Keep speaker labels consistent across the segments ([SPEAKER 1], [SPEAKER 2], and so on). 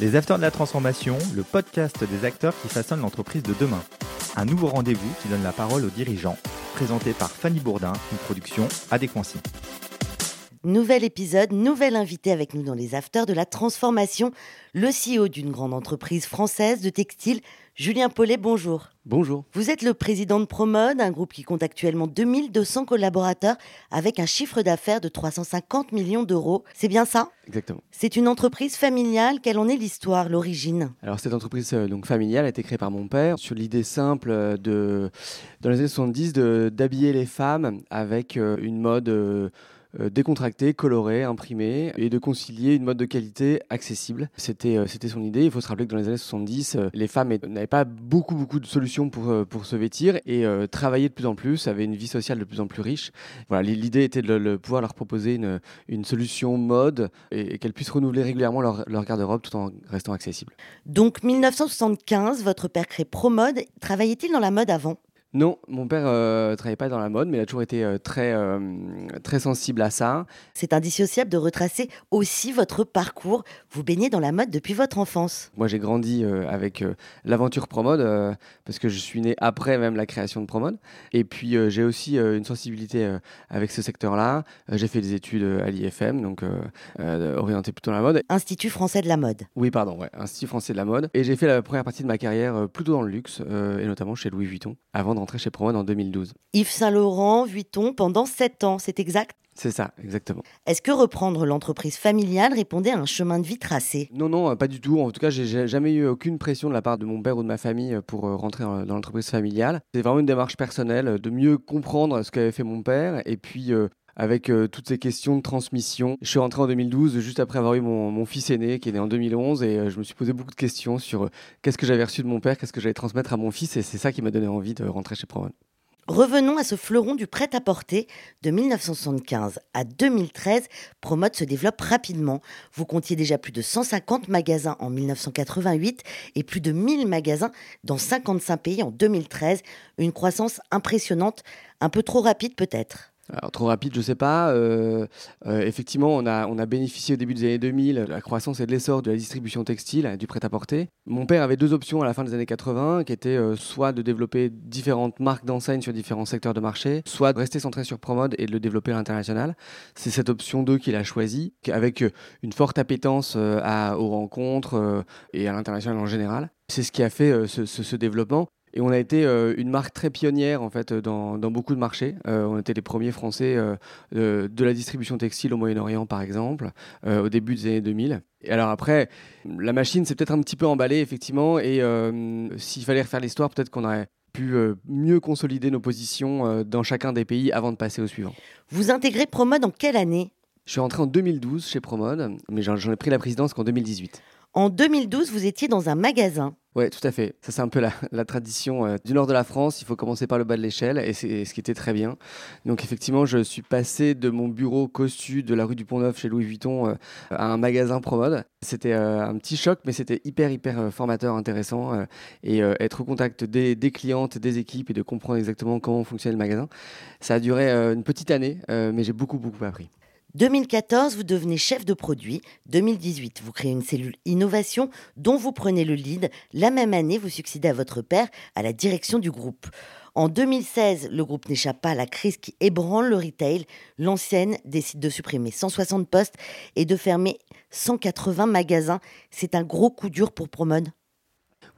[SPEAKER 1] Les Acteurs de la Transformation, le podcast des acteurs qui façonnent l'entreprise de demain. Un nouveau rendez-vous qui donne la parole aux dirigeants, présenté par Fanny Bourdin, une production Adéquancy.
[SPEAKER 2] Nouvel épisode, nouvel invité avec nous dans les Afters de la Transformation, le CEO d'une grande entreprise française de textile, Julien Paulet, bonjour.
[SPEAKER 3] Bonjour.
[SPEAKER 2] Vous êtes le président de Promode, un groupe qui compte actuellement 2200 collaborateurs avec un chiffre d'affaires de 350 millions d'euros. C'est bien ça?
[SPEAKER 3] Exactement.
[SPEAKER 2] C'est une entreprise familiale? Quelle en est l'histoire, l'origine?
[SPEAKER 3] Alors cette entreprise euh, donc familiale a été créée par mon père sur l'idée simple euh, de dans les années 70 d'habiller les femmes avec euh, une mode décontracté, coloré, imprimé, et de concilier une mode de qualité accessible. C'était euh, c'était son idée. Il faut se rappeler que dans les années 70, euh, les femmes n'avaient pas beaucoup beaucoup de solutions pour, pour se vêtir et travaillaient de plus en plus, avaient une vie sociale de plus en plus riche. Voilà, l'idée était de pouvoir leur proposer une, une solution mode et, et qu'elles puissent renouveler régulièrement leur, leur garde-robe tout en restant accessible.
[SPEAKER 2] Donc 1975, votre père crée ProMode. Travaillait-il dans la mode avant?
[SPEAKER 3] Non, mon père ne euh, travaillait pas dans la mode, mais il a toujours été euh, très, euh, très sensible à ça.
[SPEAKER 2] C'est indissociable de retracer aussi votre parcours. Vous baignez dans la mode depuis votre enfance.
[SPEAKER 3] Moi, j'ai grandi avec l'aventure Promode, parce que je suis né après même la création de Promode. Et puis, j'ai aussi une sensibilité avec ce secteur-là. j'ai fait des études à l'IFM, donc orienté plutôt dans la mode.
[SPEAKER 2] Institut français de la mode.
[SPEAKER 3] Oui, pardon, ouais, Institut français de la mode. Et j'ai fait la première partie de ma carrière plutôt dans le luxe, et notamment chez Louis Vuitton, avant rentré chez Promode en 2012.
[SPEAKER 2] Yves Saint-Laurent, Vuitton, pendant 7 ans, c'est exact?
[SPEAKER 3] C'est ça, exactement.
[SPEAKER 2] Est-ce que reprendre l'entreprise familiale répondait à un chemin de vie tracé?
[SPEAKER 3] Non, non, pas du tout. En tout cas, j'ai jamais eu aucune pression de la part de mon père ou de ma famille pour euh, rentrer dans l'entreprise familiale. C'est vraiment une démarche personnelle de mieux comprendre ce qu'avait fait mon père et puis euh, avec euh, toutes ces questions de transmission. Je suis rentré en 2012, juste après avoir eu mon, fils aîné qui est né en 2011, et euh, je me suis posé beaucoup de questions sur euh, qu'est-ce que j'avais reçu de mon père, qu'est-ce que j'allais transmettre à mon fils, et c'est ça qui m'a donné envie de rentrer chez Promode.
[SPEAKER 2] Revenons à ce fleuron du prêt-à-porter. De 1975 à 2013, Promode se développe rapidement. Vous comptiez déjà plus de 150 magasins en 1988 et plus de 1000 magasins dans 55 pays en 2013. Une croissance impressionnante, un peu trop rapide peut-être.
[SPEAKER 3] Alors, trop rapide, je ne sais pas. Euh, euh, effectivement, on a, on a bénéficié au début des années 2000 de la croissance et de l'essor de la distribution textile, du prêt-à-porter. Mon père avait deux options à la fin des années 80, qui étaient euh, soit de développer différentes marques d'enseigne sur différents secteurs de marché, soit de rester centré sur Promode et de le développer à l'international. C'est cette option 2 qu'il a choisie, avec une forte appétence à, aux rencontres et à l'international en général. C'est ce qui a fait ce, ce développement. Et on a été euh, une marque très pionnière en fait dans, beaucoup de marchés. Euh, on était les premiers Français euh, de la distribution textile au Moyen-Orient par exemple, au début des années 2000. Et alors après, la machine s'est peut-être un petit peu emballée effectivement. Et s'il fallait refaire l'histoire, peut-être qu'on aurait pu mieux consolider nos positions dans chacun des pays avant de passer au suivant.
[SPEAKER 2] Vous intégrez Promode en quelle année?
[SPEAKER 3] Je suis rentré en 2012 chez Promode, mais j'en ai pris la présidence qu'en 2018.
[SPEAKER 2] En 2012, vous étiez dans un magasin.
[SPEAKER 3] Oui, tout à fait. Ça, c'est un peu la, tradition euh, du nord de la France. Il faut commencer par le bas de l'échelle, et c'est ce qui était très bien. Donc, effectivement, je suis passé de mon bureau cossu de la rue du Pont-Neuf chez Louis Vuitton euh, à un magasin Promode. C'était euh, un petit choc, mais c'était hyper, hyper formateur, intéressant. et être au contact des, des, clientes, des équipes et de comprendre exactement comment fonctionnait le magasin. Ça a duré une petite année, mais j'ai beaucoup, beaucoup appris.
[SPEAKER 2] 2014, vous devenez chef de produit. 2018, vous créez une cellule innovation dont vous prenez le lead. La même année, vous succédez à votre père à la direction du groupe. En 2016, le groupe n'échappe pas à la crise qui ébranle le retail. L'ancienne décide de supprimer 160 postes et de fermer 180 magasins. C'est un gros coup dur pour Promode.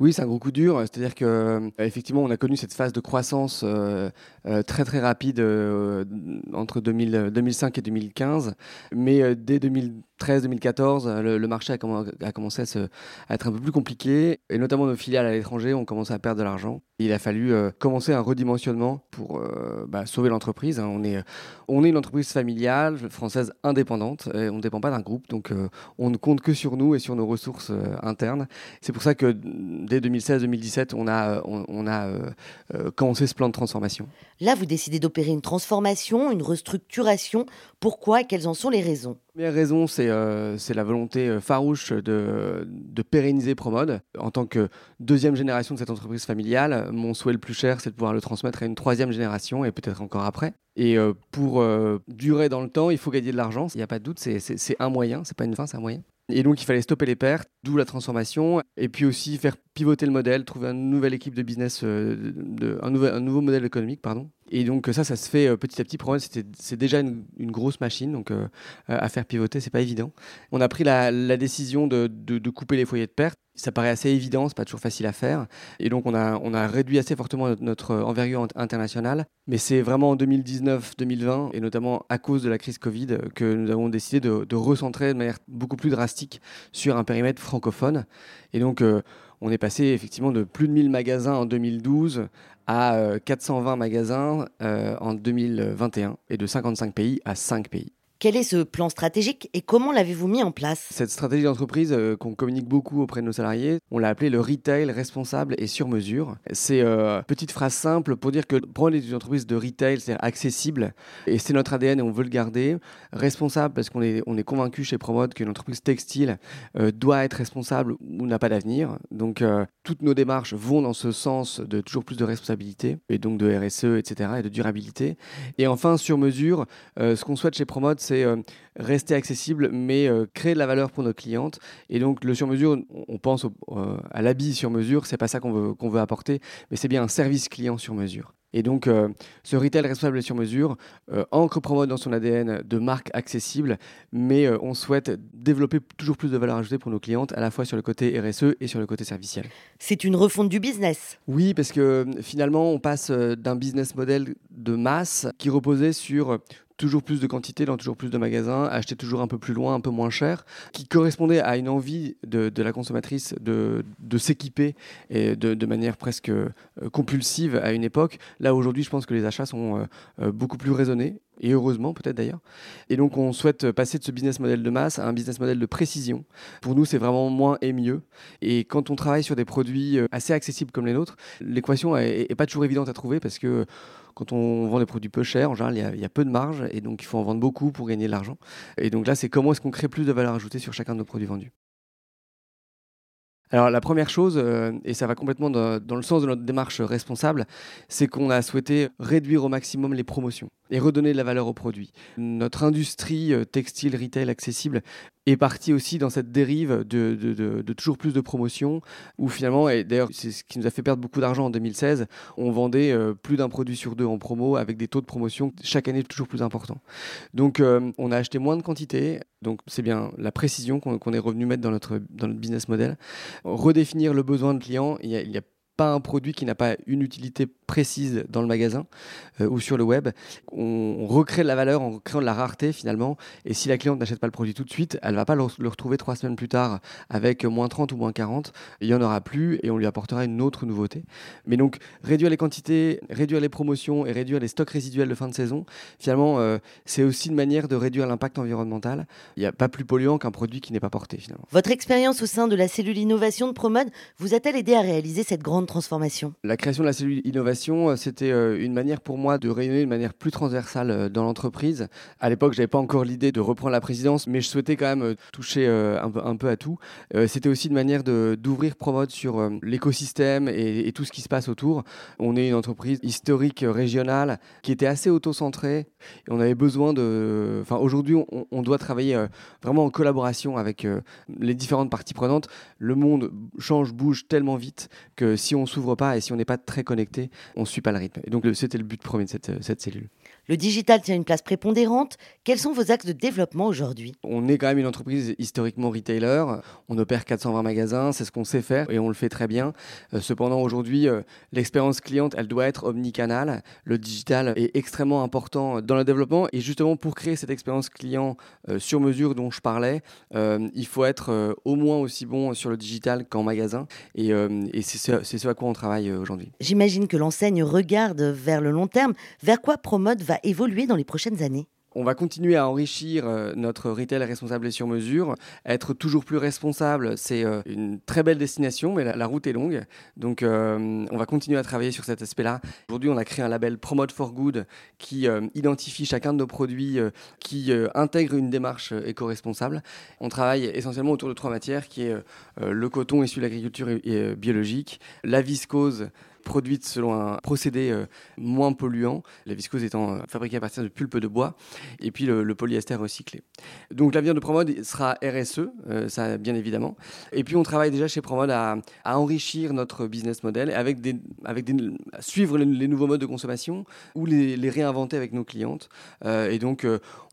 [SPEAKER 3] Oui, c'est un gros coup dur. C'est-à-dire que euh, effectivement, on a connu cette phase de croissance euh, euh, très très rapide entre 2005 et 2015, mais dès 2013-2014, le, marché a, commencé à, être un peu plus compliqué, et notamment nos filiales à l'étranger ont commencé à perdre de l'argent. Il a fallu commencer un redimensionnement pour bah, sauver l'entreprise. Hein. On est on est une entreprise familiale française indépendante. On ne dépend pas d'un groupe, donc on ne compte que sur nous et sur nos ressources internes. C'est pour ça que dès 2016-2017, on a, on, a euh, euh, commencé ce plan de transformation.
[SPEAKER 2] Là, vous décidez d'opérer une transformation, une restructuration. Pourquoi et quelles en sont les raisons?
[SPEAKER 3] Première raison, c'est euh, la volonté farouche de, pérenniser Promode. En tant que deuxième génération de cette entreprise familiale, mon souhait le plus cher, c'est de pouvoir le transmettre à une troisième génération et peut-être encore après. Et pour durer dans le temps, il faut gagner de l'argent. Il n'y a pas de doute, c'est un moyen, c'est pas une fin, c'est un moyen. Et donc, il fallait stopper les pertes, d'où la transformation, et puis aussi faire pivoter le modèle, trouver une nouvelle équipe de business, euh, un, nouveau modèle économique, pardon. Et donc ça, ça se fait euh, petit à petit. Pour c'est déjà une, grosse machine, donc euh, à faire pivoter, c'est pas évident. On a pris la, décision de, couper les foyers de perte. Ça paraît assez évident, c'est pas toujours facile à faire. Et donc on a, réduit assez fortement notre, envergure internationale. Mais c'est vraiment en 2019-2020, et notamment à cause de la crise Covid, que nous avons décidé de, de recentrer de manière beaucoup plus drastique sur un périmètre francophone. Et donc euh, on est passé effectivement de plus de 1000 magasins en 2012 à 420 magasins euh, en 2021 et de 55 pays à 5 pays.
[SPEAKER 2] Quel est ce plan stratégique et comment l'avez-vous mis en place?
[SPEAKER 3] Cette stratégie d'entreprise euh, qu'on communique beaucoup auprès de nos salariés, on l'a appelé le retail responsable et sur mesure. C'est euh, petite phrase simple pour dire que prendre une entreprise de retail, c'est accessible et c'est notre ADN et on veut le garder. Responsable parce qu'on est, on est convaincu chez Promode qu'une entreprise textile euh, doit être responsable ou n'a pas d'avenir. Donc euh, toutes nos démarches vont dans ce sens de toujours plus de responsabilité et donc de RSE, etc. et de durabilité. Et enfin, sur mesure, euh, ce qu'on souhaite chez Promode, c'est euh, rester accessible, mais euh, créer de la valeur pour nos clientes. Et donc, le sur-mesure, on pense à l'habit sur-mesure, c'est pas ça qu'on veut apporter, mais c'est bien un service client sur mesure. Et donc, euh, ce retail responsable et sur mesure euh, ancre Promode dans son ADN de marque accessible, mais euh, on souhaite développer toujours plus de valeur ajoutée pour nos clientes, à la fois sur le côté RSE et sur le côté serviciel.
[SPEAKER 2] C'est une refonte du business.
[SPEAKER 3] Oui, parce que finalement, on passe d'un business model de masse qui reposait sur toujours plus de quantité dans toujours plus de magasins, acheter toujours un peu plus loin, un peu moins cher, qui correspondait à une envie de, la consommatrice de, s'équiper et de, manière presque euh, compulsive à une époque. Là aujourd'hui, je pense que les achats sont euh, euh, beaucoup plus raisonnés et heureusement peut-être d'ailleurs. Et donc on souhaite passer de ce business model de masse à un business model de précision. Pour nous, c'est vraiment moins et mieux. Et quand on travaille sur des produits assez accessibles comme les nôtres, l'équation est, est pas toujours évidente à trouver parce que quand on vend des produits peu chers, en général, il y, a, peu de marge et donc il faut en vendre beaucoup pour gagner de l'argent. Et donc là, c'est comment est-ce qu'on crée plus de valeur ajoutée sur chacun de nos produits vendus. Alors la première chose, euh, et ça va complètement dans, le sens de notre démarche responsable, c'est qu'on a souhaité réduire au maximum les promotions et redonner de la valeur aux produits. Notre industrie euh, textile, retail accessible est partie aussi dans cette dérive de, de, toujours plus de promotions, où finalement, et d'ailleurs c'est ce qui nous a fait perdre beaucoup d'argent en 2016, on vendait euh, plus d'un produit sur deux en promo avec des taux de promotion chaque année toujours plus importants. Donc euh, on a acheté moins de quantité, donc c'est bien la précision qu'on qu est revenu mettre dans notre, dans notre business model. Redéfinir le besoin de client, il y a un produit qui n'a pas une utilité précise dans le magasin euh, ou sur le web. On, recrée de la valeur en créant de la rareté finalement. Et si la cliente n'achète pas le produit tout de suite, elle va pas le, retrouver trois semaines plus tard avec moins 30 ou moins 40. Il y en aura plus et on lui apportera une autre nouveauté. Mais donc réduire les quantités, réduire les promotions et réduire les stocks résiduels de fin de saison, finalement, euh, c'est aussi une manière de réduire l'impact environnemental. Il n'y a pas plus polluant qu'un produit qui n'est pas porté finalement.
[SPEAKER 2] Votre expérience au sein de la cellule innovation de Promode vous a-t-elle aidé à réaliser cette grande transformation
[SPEAKER 3] La création de la cellule innovation, c'était euh, une manière pour moi de rayonner de manière plus transversale euh, dans l'entreprise. À l'époque, j'avais pas encore l'idée de reprendre la présidence, mais je souhaitais quand même euh, toucher un peu, à tout. C'était aussi une manière d'ouvrir Promode sur l'écosystème et, et, tout ce qui se passe autour. On est une entreprise historique régionale qui était assez auto-centrée et on avait besoin de... Enfin, aujourd'hui, on, on, doit travailler vraiment en collaboration avec les différentes parties prenantes. Le monde change, bouge tellement vite que si on s'ouvre pas et si on n'est pas très connecté, on ne suit pas le rythme. Et donc c'était le but premier de cette, cette cellule.
[SPEAKER 2] Le digital tient une place prépondérante. Quels sont vos axes de développement aujourd'hui?
[SPEAKER 3] On est quand même une entreprise historiquement retailer. On opère 420 magasins, c'est ce qu'on sait faire et on le fait très bien. Euh, cependant, aujourd'hui, euh, l'expérience cliente, elle doit être omnicanale. Le digital est extrêmement important dans le développement et justement pour créer cette expérience client euh, sur mesure dont je parlais, euh, il faut être euh, au moins aussi bon sur le digital qu'en magasin et, euh, c'est ce, ce, aujourd'hui?
[SPEAKER 2] J'imagine que l'enseigne regarde vers le long terme. Vers quoi Promode va évoluer dans les prochaines années?
[SPEAKER 3] On va continuer à enrichir euh, notre retail responsable et sur mesure, être toujours plus responsable. C'est euh, une très belle destination, mais la, route est longue. Donc, euh, on va continuer à travailler sur cet aspect-là. Aujourd'hui, on a créé un label Promote for Good qui identifie chacun de nos produits, qui intègre une démarche éco-responsable. On travaille essentiellement autour de trois matières, qui est le coton issu de l'agriculture biologique, la viscose produites selon un procédé euh, moins polluant, la viscose étant euh, fabriquée à partir de pulpe de bois, et puis le, polyester recyclé. Donc l'avenir de Promode sera RSE, ça bien évidemment. Et puis on travaille déjà chez Promode à, enrichir notre business model avec des, avec des, suivre les, nouveaux modes de consommation ou les, les réinventer avec nos clientes. et donc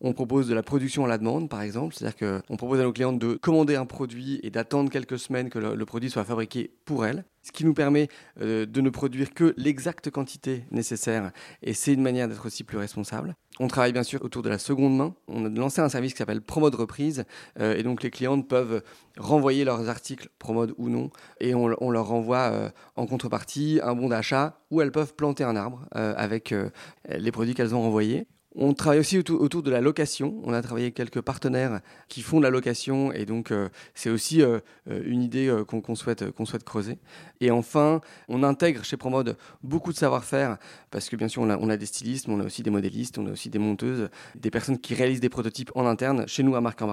[SPEAKER 3] on propose de la production à la demande, par exemple, c'est-à-dire qu'on propose à nos clientes de commander un produit et d'attendre quelques semaines que le, produit soit fabriqué pour elles, ce qui nous permet euh, de ne produire que l'exacte quantité nécessaire, et c'est une manière d'être aussi plus responsable. On travaille bien sûr autour de la seconde main. On a lancé un service qui s'appelle Promode Reprise, euh, et donc les clientes peuvent renvoyer leurs articles Promode ou non, et on, leur renvoie euh, en contrepartie un bon d'achat, où elles peuvent planter un arbre avec les produits qu'elles ont renvoyés. On travaille aussi autour, de la location. On a travaillé avec quelques partenaires qui font de la location et donc euh, c'est aussi euh, euh, une idée qu'on souhaite, creuser. Et enfin, on intègre chez Promode beaucoup de savoir-faire parce que bien sûr on a, des stylistes, mais on a aussi des modélistes, on a aussi des monteuses, des personnes qui réalisent des prototypes en interne chez nous à Marc en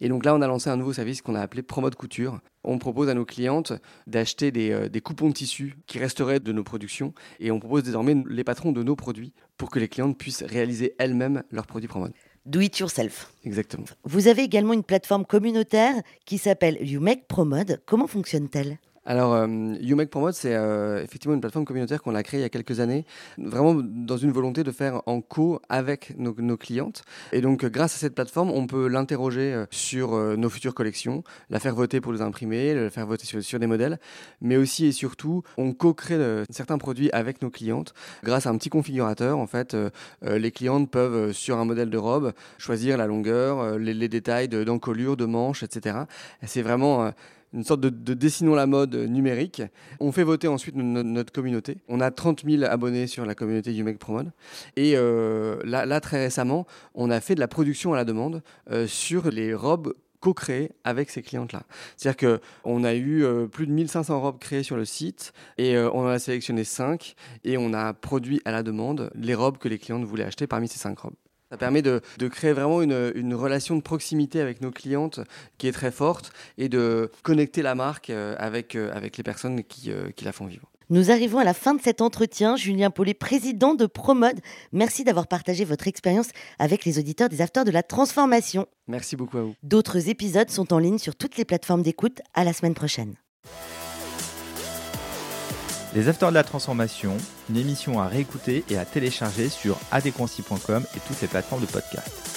[SPEAKER 3] et donc là, on a lancé un nouveau service qu'on a appelé Promode Couture. On propose à nos clientes d'acheter des, euh, des, coupons de tissu qui resteraient de nos productions et on propose désormais les patrons de nos produits pour que les clientes puissent réaliser elles-mêmes leurs produits Promode.
[SPEAKER 2] Do it yourself.
[SPEAKER 3] Exactement.
[SPEAKER 2] Vous avez également une plateforme communautaire qui s'appelle You Make Promode. Comment fonctionne-t-elle?
[SPEAKER 3] Alors, euh, You Make Promote, c'est euh, effectivement une plateforme communautaire qu'on a créée il y a quelques années, vraiment dans une volonté de faire en co avec nos, clientes. Et donc, grâce à cette plateforme, on peut l'interroger euh, sur nos futures collections, la faire voter pour les imprimer, la faire voter sur, des modèles, mais aussi et surtout, on co-crée certains produits avec nos clientes. Grâce à un petit configurateur, en fait, les clientes peuvent, sur un modèle de robe, choisir la longueur, les, détails d'encolure, de, de manches, etc. C'est vraiment une sorte de, dessinons la mode numérique. On fait voter ensuite notre, communauté. On a 30 000 abonnés sur la communauté du Make Promode. Et euh, là, très récemment, on a fait de la production à la demande euh, sur les robes co-créées avec ces clientes-là. C'est-à-dire qu'on a eu euh, plus de 1500 robes créées sur le site et on en a sélectionné 5 et on a produit à la demande les robes que les clientes voulaient acheter parmi ces 5 robes. Ça permet de, créer vraiment une, relation de proximité avec nos clientes qui est très forte et de connecter la marque euh, avec, euh, avec les personnes qui, euh, qui la font vivre.
[SPEAKER 2] Nous arrivons à la fin de cet entretien. Julien Paulet, président de Promode, merci d'avoir partagé votre expérience avec les auditeurs des Afters de la Transformation.
[SPEAKER 3] Merci beaucoup à vous.
[SPEAKER 2] D'autres épisodes sont en ligne sur toutes les plateformes d'écoute. À la semaine prochaine.
[SPEAKER 1] Les Afters de la Transformation, une émission à réécouter et à télécharger sur adconci.com et toutes les plateformes de podcast.